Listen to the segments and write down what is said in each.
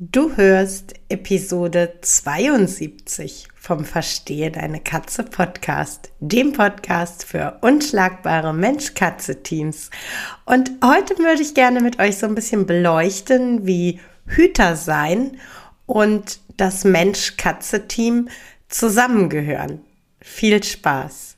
Du hörst Episode 72 vom Verstehe deine Katze Podcast, dem Podcast für unschlagbare Mensch-Katze-Teams. Und heute würde ich gerne mit euch so ein bisschen beleuchten, wie Hüter sein und das Mensch-Katze-Team zusammengehören. Viel Spaß!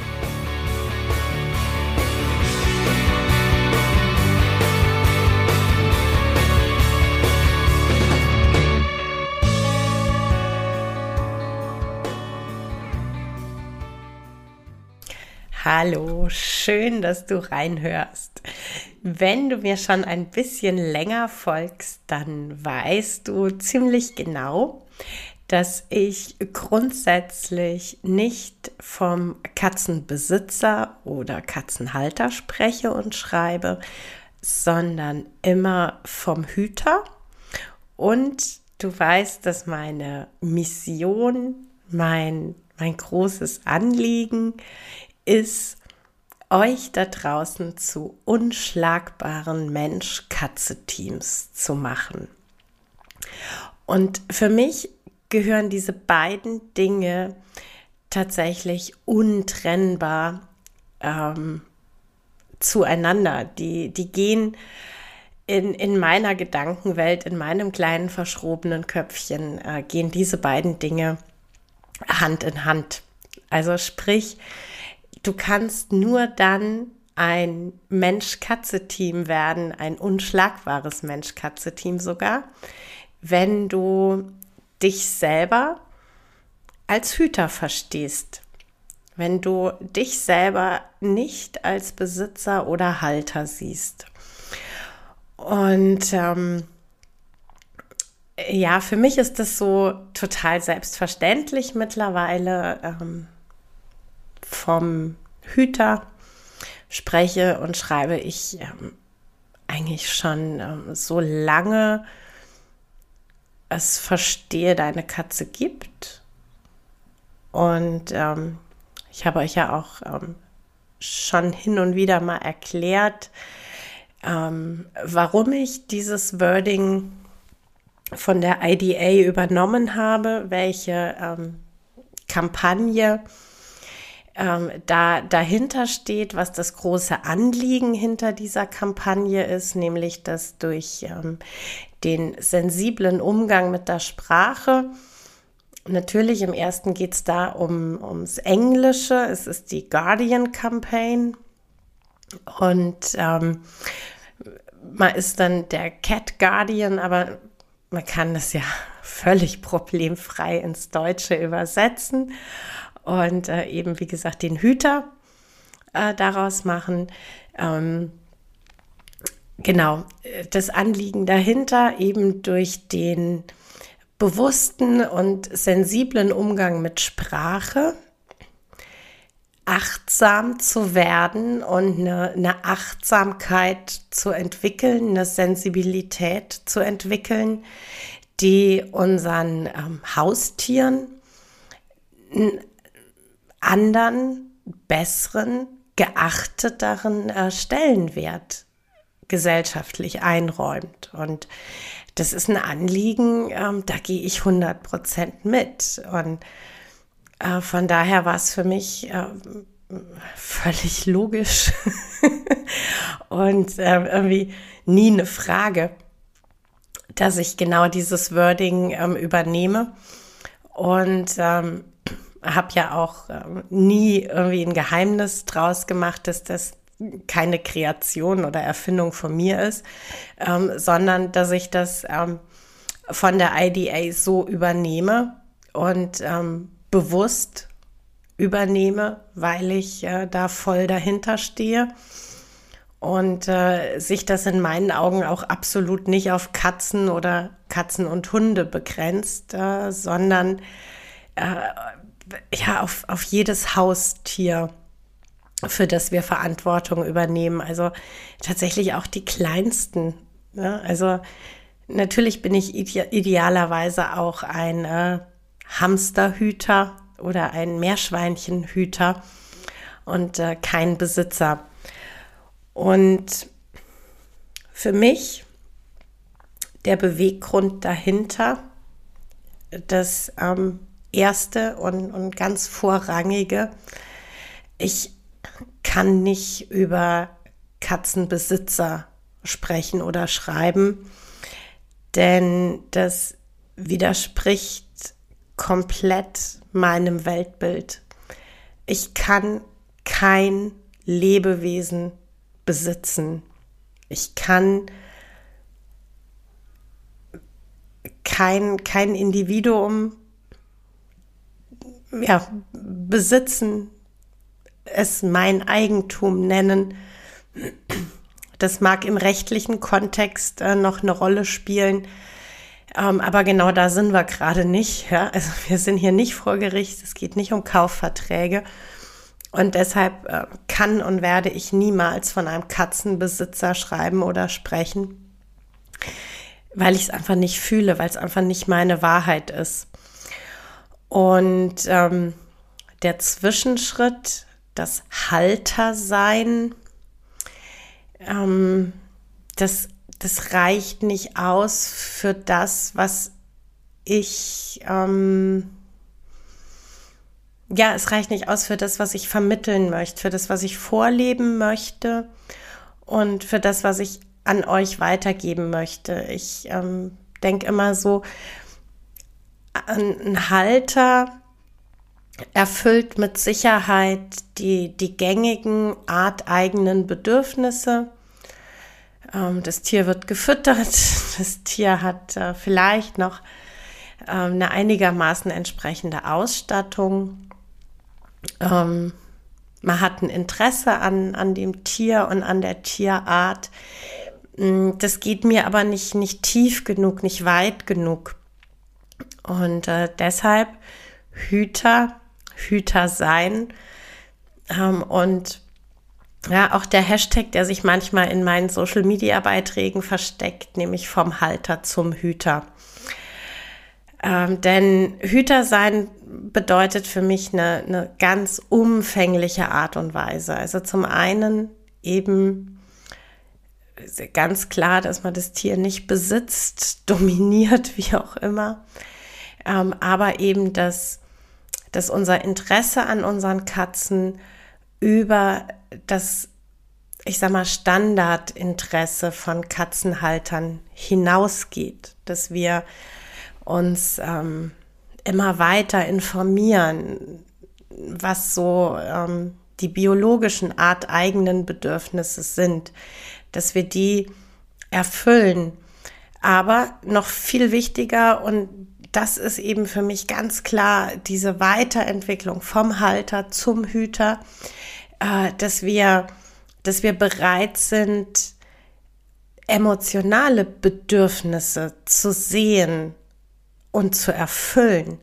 Hallo, schön, dass du reinhörst. Wenn du mir schon ein bisschen länger folgst, dann weißt du ziemlich genau, dass ich grundsätzlich nicht vom Katzenbesitzer oder Katzenhalter spreche und schreibe, sondern immer vom Hüter. Und du weißt, dass meine Mission, mein, mein großes Anliegen ist, euch da draußen zu unschlagbaren Mensch-Katze-Teams zu machen. Und für mich gehören diese beiden Dinge tatsächlich untrennbar ähm, zueinander. Die, die gehen in, in meiner Gedankenwelt, in meinem kleinen verschrobenen Köpfchen, äh, gehen diese beiden Dinge Hand in Hand. Also sprich, du kannst nur dann ein Mensch-Katze-Team werden, ein unschlagbares Mensch-Katze-Team sogar, wenn du dich selber als Hüter verstehst. Wenn du dich selber nicht als Besitzer oder Halter siehst. Und ähm, ja, für mich ist das so total selbstverständlich mittlerweile. Ähm, vom Hüter spreche und schreibe ich ähm, eigentlich schon ähm, so lange es verstehe, deine Katze gibt. Und ähm, ich habe euch ja auch ähm, schon hin und wieder mal erklärt, ähm, warum ich dieses Wording von der IDA übernommen habe, welche ähm, Kampagne ähm, da dahinter steht, was das große Anliegen hinter dieser Kampagne ist, nämlich dass durch ähm, den sensiblen Umgang mit der Sprache, natürlich im ersten geht es da um, ums Englische, es ist die Guardian Campaign und ähm, man ist dann der Cat Guardian, aber man kann das ja völlig problemfrei ins Deutsche übersetzen und äh, eben, wie gesagt, den Hüter äh, daraus machen. Ähm, genau, das Anliegen dahinter eben durch den bewussten und sensiblen Umgang mit Sprache achtsam zu werden und eine, eine, Achtsamkeit zu entwickeln, eine Sensibilität zu entwickeln, die unseren ähm, Haustieren anderen, besseren, geachteteren äh, Stellenwert gesellschaftlich einräumt. Und das ist ein Anliegen, ähm, da gehe ich 100 Prozent mit. Und äh, von daher war es für mich äh, völlig logisch und äh, irgendwie nie eine Frage, dass ich genau dieses Wording ähm, übernehme. Und ähm, habe ja auch ähm, nie irgendwie ein Geheimnis draus gemacht, dass das keine Kreation oder Erfindung von mir ist, ähm, sondern dass ich das ähm, von der IDA so übernehme und ähm, bewusst übernehme, weil ich äh, da voll dahinter stehe und äh, sich das in meinen Augen auch absolut nicht auf Katzen oder Katzen und Hunde begrenzt, äh, sondern äh, ja auf, auf jedes Haustier, für das wir Verantwortung übernehmen. Also tatsächlich auch die kleinsten. Ne? Also natürlich bin ich ide idealerweise auch ein äh, Hamsterhüter oder ein Meerschweinchenhüter und äh, kein Besitzer. Und für mich der Beweggrund dahinter, das ähm, erste und, und ganz vorrangige, ich kann nicht über Katzenbesitzer sprechen oder schreiben, denn das widerspricht komplett meinem Weltbild. Ich kann kein Lebewesen besitzen. Ich kann kein, kein Individuum ja, besitzen, es mein Eigentum nennen. Das mag im rechtlichen Kontext äh, noch eine Rolle spielen, ähm, aber genau da sind wir gerade nicht. Ja? Also wir sind hier nicht vor Gericht, es geht nicht um Kaufverträge. Und deshalb äh, kann und werde ich niemals von einem Katzenbesitzer schreiben oder sprechen, weil ich es einfach nicht fühle, weil es einfach nicht meine Wahrheit ist. Und ähm, der Zwischenschritt, das Haltersein, ähm, das, das reicht nicht aus für das, was ich ähm, ja, es reicht nicht aus für das, was ich vermitteln möchte, für das, was ich vorleben möchte und für das, was ich an euch weitergeben möchte. Ich ähm, denke immer so, ein Halter erfüllt mit Sicherheit die, die gängigen arteigenen Bedürfnisse. Ähm, das Tier wird gefüttert, das Tier hat äh, vielleicht noch äh, eine einigermaßen entsprechende Ausstattung. Ähm, man hat ein Interesse an, an dem Tier und an der Tierart. Mm, das geht mir aber nicht, nicht tief genug, nicht weit genug. Und äh, deshalb Hüter, Hüter sein. Ähm, und ja, auch der Hashtag, der sich manchmal in meinen Social Media Beiträgen versteckt, nämlich vom Halter zum Hüter. Ähm, denn Hüter sein bedeutet für mich eine, eine ganz umfängliche Art und Weise. Also zum einen eben ganz klar, dass man das Tier nicht besitzt, dominiert, wie auch immer, ähm, aber eben, dass, dass unser Interesse an unseren Katzen über das, ich sag mal, Standardinteresse von Katzenhaltern hinausgeht, dass wir uns ähm, immer weiter informieren, was so ähm, die biologischen arteigenen Bedürfnisse sind, dass wir die erfüllen. Aber noch viel wichtiger, und das ist eben für mich ganz klar, diese Weiterentwicklung vom Halter zum Hüter, äh, dass wir, dass wir bereit sind, emotionale Bedürfnisse zu sehen, und zu erfüllen,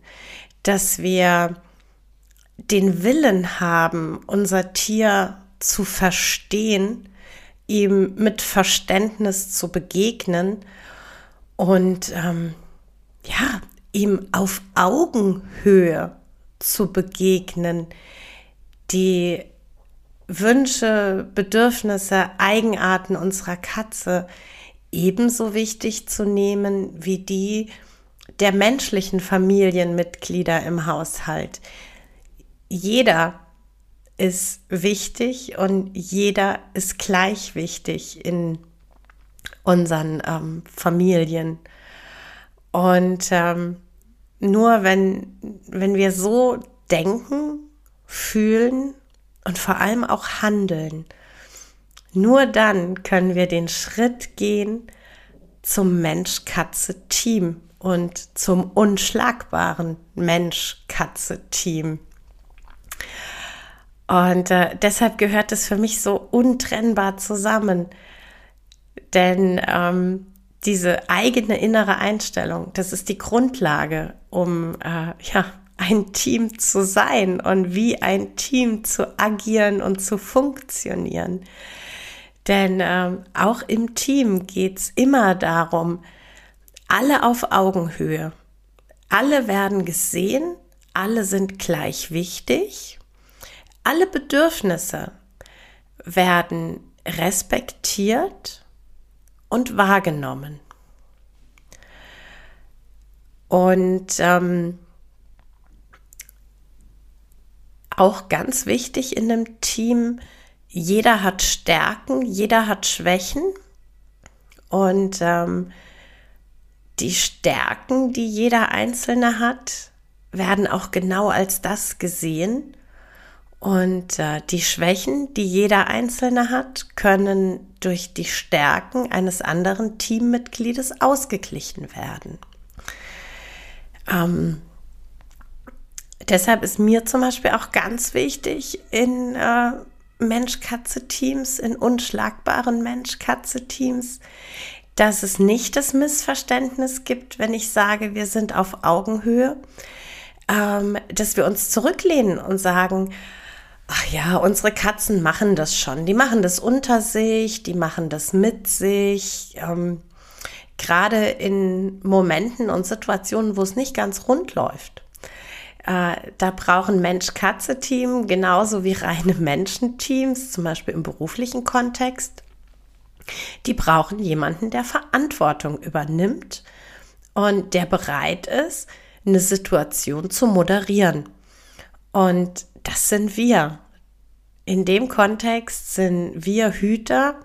dass wir den Willen haben, unser Tier zu verstehen, ihm mit Verständnis zu begegnen und ähm, ja, ihm auf Augenhöhe zu begegnen, die Wünsche, Bedürfnisse, Eigenarten unserer Katze ebenso wichtig zu nehmen wie die der menschlichen Familienmitglieder im Haushalt. Jeder ist wichtig und jeder ist gleich wichtig in unseren ähm, Familien. Und ähm, nur wenn, wenn wir so denken, fühlen und vor allem auch handeln, nur dann können wir den Schritt gehen zum Mensch-Katze-Team und zum unschlagbaren Mensch-Katze-Team. Und äh, deshalb gehört es für mich so untrennbar zusammen. Denn ähm, diese eigene innere Einstellung, das ist die Grundlage, um äh, ja, ein Team zu sein und wie ein Team zu agieren und zu funktionieren. Denn ähm, auch im Team geht es immer darum, alle auf Augenhöhe. Alle werden gesehen, alle sind gleich wichtig, alle Bedürfnisse werden respektiert und wahrgenommen. Und ähm, auch ganz wichtig in einem Team, jeder hat Stärken, jeder hat Schwächen. Und ähm, die Stärken, die jeder Einzelne hat, werden auch genau als das gesehen. Und äh, die Schwächen, die jeder Einzelne hat, können durch die Stärken eines anderen Teammitgliedes ausgeglichen werden. Ähm, deshalb ist mir zum Beispiel auch ganz wichtig in äh, Mensch-Katze-Teams, in unschlagbaren Mensch-Katze-Teams, dass es nicht das Missverständnis gibt, wenn ich sage, wir sind auf Augenhöhe, ähm, dass wir uns zurücklehnen und sagen, ach ja, unsere Katzen machen das schon. Die machen das unter sich, die machen das mit sich. Ähm, Gerade in Momenten und Situationen, wo es nicht ganz rund läuft. Äh, da brauchen Mensch-Katze-Team genauso wie reine Menschenteams, zum Beispiel im beruflichen Kontext. Die brauchen jemanden, der Verantwortung übernimmt und der bereit ist, eine Situation zu moderieren. Und das sind wir. In dem Kontext sind wir Hüter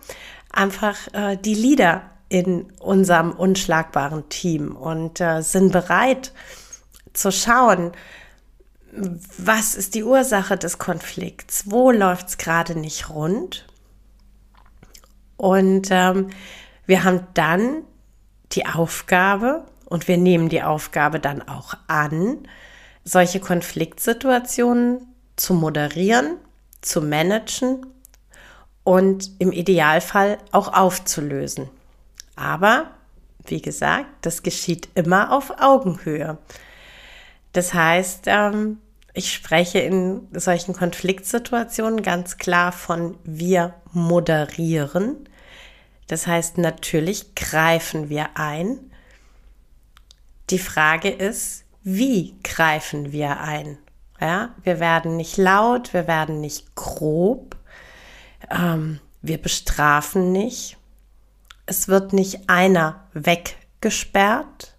einfach äh, die Leader in unserem unschlagbaren Team und äh, sind bereit zu schauen, was ist die Ursache des Konflikts, wo läuft es gerade nicht rund. Und ähm, wir haben dann die Aufgabe, und wir nehmen die Aufgabe dann auch an, solche Konfliktsituationen zu moderieren, zu managen und im Idealfall auch aufzulösen. Aber, wie gesagt, das geschieht immer auf Augenhöhe. Das heißt, ähm, ich spreche in solchen Konfliktsituationen ganz klar von wir moderieren. Das heißt, natürlich greifen wir ein. Die Frage ist, wie greifen wir ein? Ja, wir werden nicht laut, wir werden nicht grob, ähm, wir bestrafen nicht. Es wird nicht einer weggesperrt.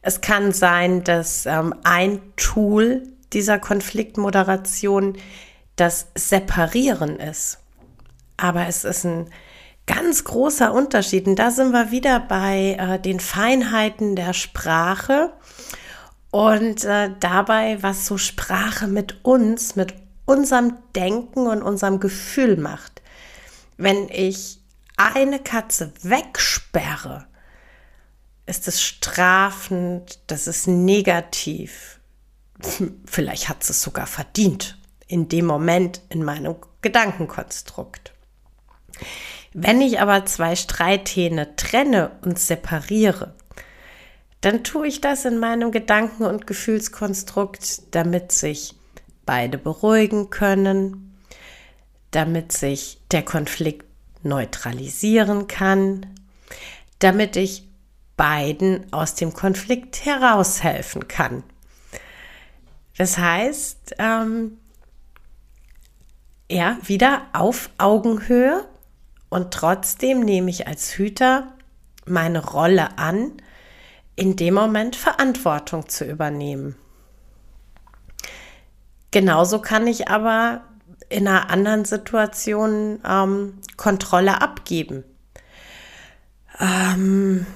Es kann sein, dass ähm, ein Tool dieser Konfliktmoderation das Separieren ist. Aber es ist ein ganz großer Unterschied. Und da sind wir wieder bei äh, den Feinheiten der Sprache und äh, dabei, was so Sprache mit uns, mit unserem Denken und unserem Gefühl macht. Wenn ich eine Katze wegsperre, ist es strafend, das ist negativ. Vielleicht hat sie es sogar verdient, in dem Moment in meinem Gedankenkonstrukt. Wenn ich aber zwei Streithähne trenne und separiere, dann tue ich das in meinem Gedanken- und Gefühlskonstrukt, damit sich beide beruhigen können, damit sich der Konflikt neutralisieren kann, damit ich beiden aus dem Konflikt heraushelfen kann. Das heißt, ähm, ja, wieder auf Augenhöhe und trotzdem nehme ich als Hüter meine Rolle an, in dem Moment Verantwortung zu übernehmen. Genauso kann ich aber in einer anderen Situation ähm, Kontrolle abgeben. Ähm,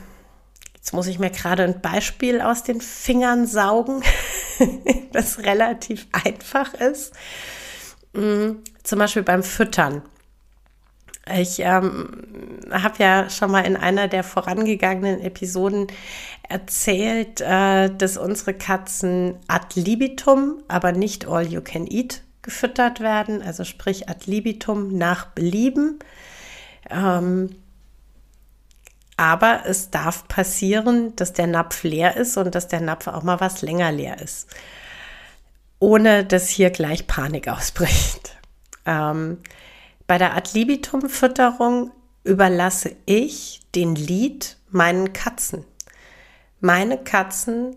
jetzt muss ich mir gerade ein Beispiel aus den Fingern saugen, das relativ einfach ist. Mhm, zum Beispiel beim Füttern. Ich ähm, habe ja schon mal in einer der vorangegangenen Episoden erzählt, äh, dass unsere Katzen ad libitum, aber nicht all you can eat gefüttert werden, also sprich ad libitum nach Belieben. Ähm, aber es darf passieren, dass der Napf leer ist und dass der Napf auch mal was länger leer ist, ohne dass hier gleich Panik ausbricht. Ähm, bei der Ad libitum-Fütterung überlasse ich den Lied meinen Katzen. Meine Katzen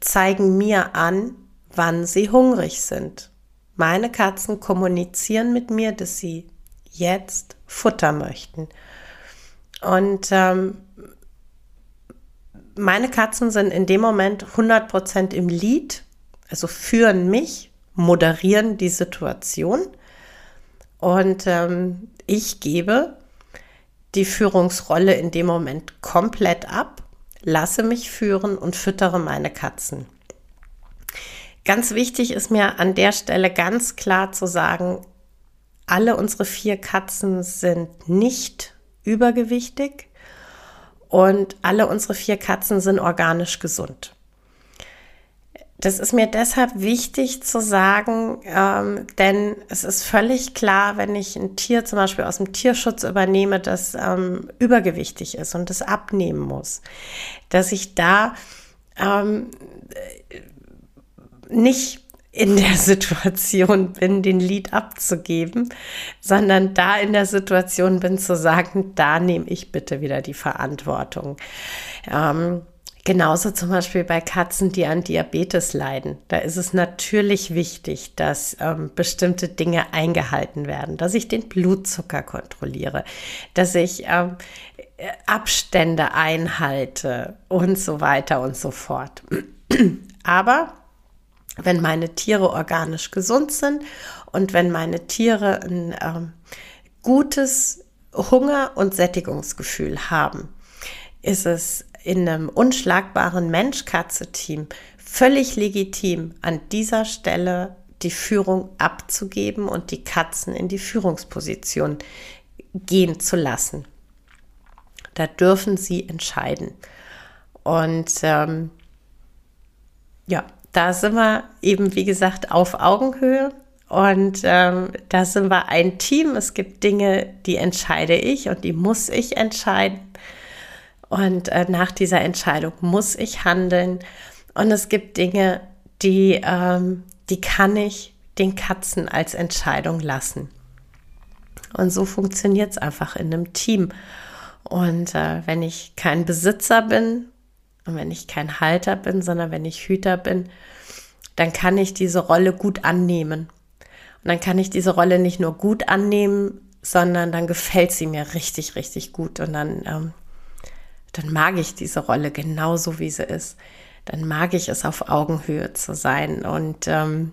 zeigen mir an, wann sie hungrig sind. Meine Katzen kommunizieren mit mir, dass sie jetzt Futter möchten. Und ähm, meine Katzen sind in dem Moment 100% im Lied, also führen mich, moderieren die Situation. Und ähm, ich gebe die Führungsrolle in dem Moment komplett ab, lasse mich führen und füttere meine Katzen. Ganz wichtig ist mir an der Stelle ganz klar zu sagen, alle unsere vier Katzen sind nicht übergewichtig und alle unsere vier Katzen sind organisch gesund. Das ist mir deshalb wichtig zu sagen, ähm, denn es ist völlig klar, wenn ich ein Tier zum Beispiel aus dem Tierschutz übernehme, das ähm, übergewichtig ist und das abnehmen muss, dass ich da ähm, nicht in der Situation bin, den Lied abzugeben, sondern da in der Situation bin zu sagen, da nehme ich bitte wieder die Verantwortung. Ähm, genauso zum Beispiel bei Katzen, die an Diabetes leiden. Da ist es natürlich wichtig, dass ähm, bestimmte Dinge eingehalten werden, dass ich den Blutzucker kontrolliere, dass ich ähm, Abstände einhalte und so weiter und so fort. Aber wenn meine Tiere organisch gesund sind und wenn meine Tiere ein ähm, gutes Hunger- und Sättigungsgefühl haben, ist es in einem unschlagbaren Mensch-Katze-Team völlig legitim, an dieser Stelle die Führung abzugeben und die Katzen in die Führungsposition gehen zu lassen. Da dürfen sie entscheiden. Und ähm, ja, da sind wir eben, wie gesagt, auf Augenhöhe. Und ähm, da sind wir ein Team. Es gibt Dinge, die entscheide ich und die muss ich entscheiden. Und äh, nach dieser Entscheidung muss ich handeln. Und es gibt Dinge, die, ähm, die kann ich den Katzen als Entscheidung lassen. Und so funktioniert es einfach in einem Team. Und äh, wenn ich kein Besitzer bin und wenn ich kein Halter bin, sondern wenn ich Hüter bin, dann kann ich diese Rolle gut annehmen. Und dann kann ich diese Rolle nicht nur gut annehmen, sondern dann gefällt sie mir richtig, richtig gut. Und dann, ähm, dann mag ich diese Rolle genauso, wie sie ist. Dann mag ich es, auf Augenhöhe zu sein und ähm,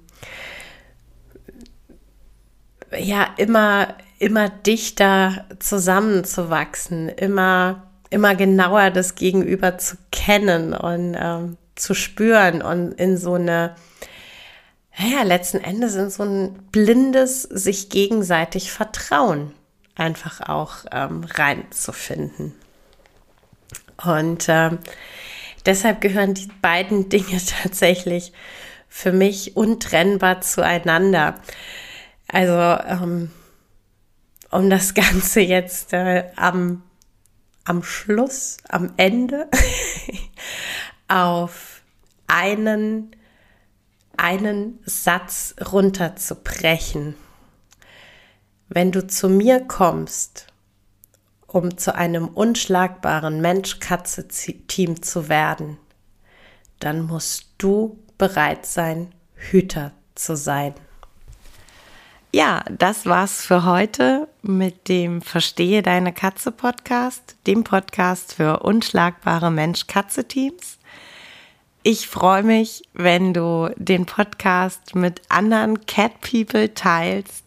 ja, immer, immer dichter zusammenzuwachsen, immer immer genauer das Gegenüber zu kennen und ähm, zu spüren und in so eine, ja, letzten Endes in so ein blindes sich gegenseitig Vertrauen einfach auch ähm, reinzufinden. Und ähm, deshalb gehören die beiden Dinge tatsächlich für mich untrennbar zueinander. Also, ähm, um das Ganze jetzt äh, am am Schluss, am Ende auf einen, einen Satz runterzubrechen. Wenn du zu mir kommst, um zu einem unschlagbaren Mensch-Katze-Team zu werden, dann musst du bereit sein, Hüter zu sein. Ja, das war's für heute mit dem Verstehe deine Katze Podcast, dem Podcast für unschlagbare Mensch-Katze-Teams. Ich freue mich, wenn du den Podcast mit anderen Cat People teilst,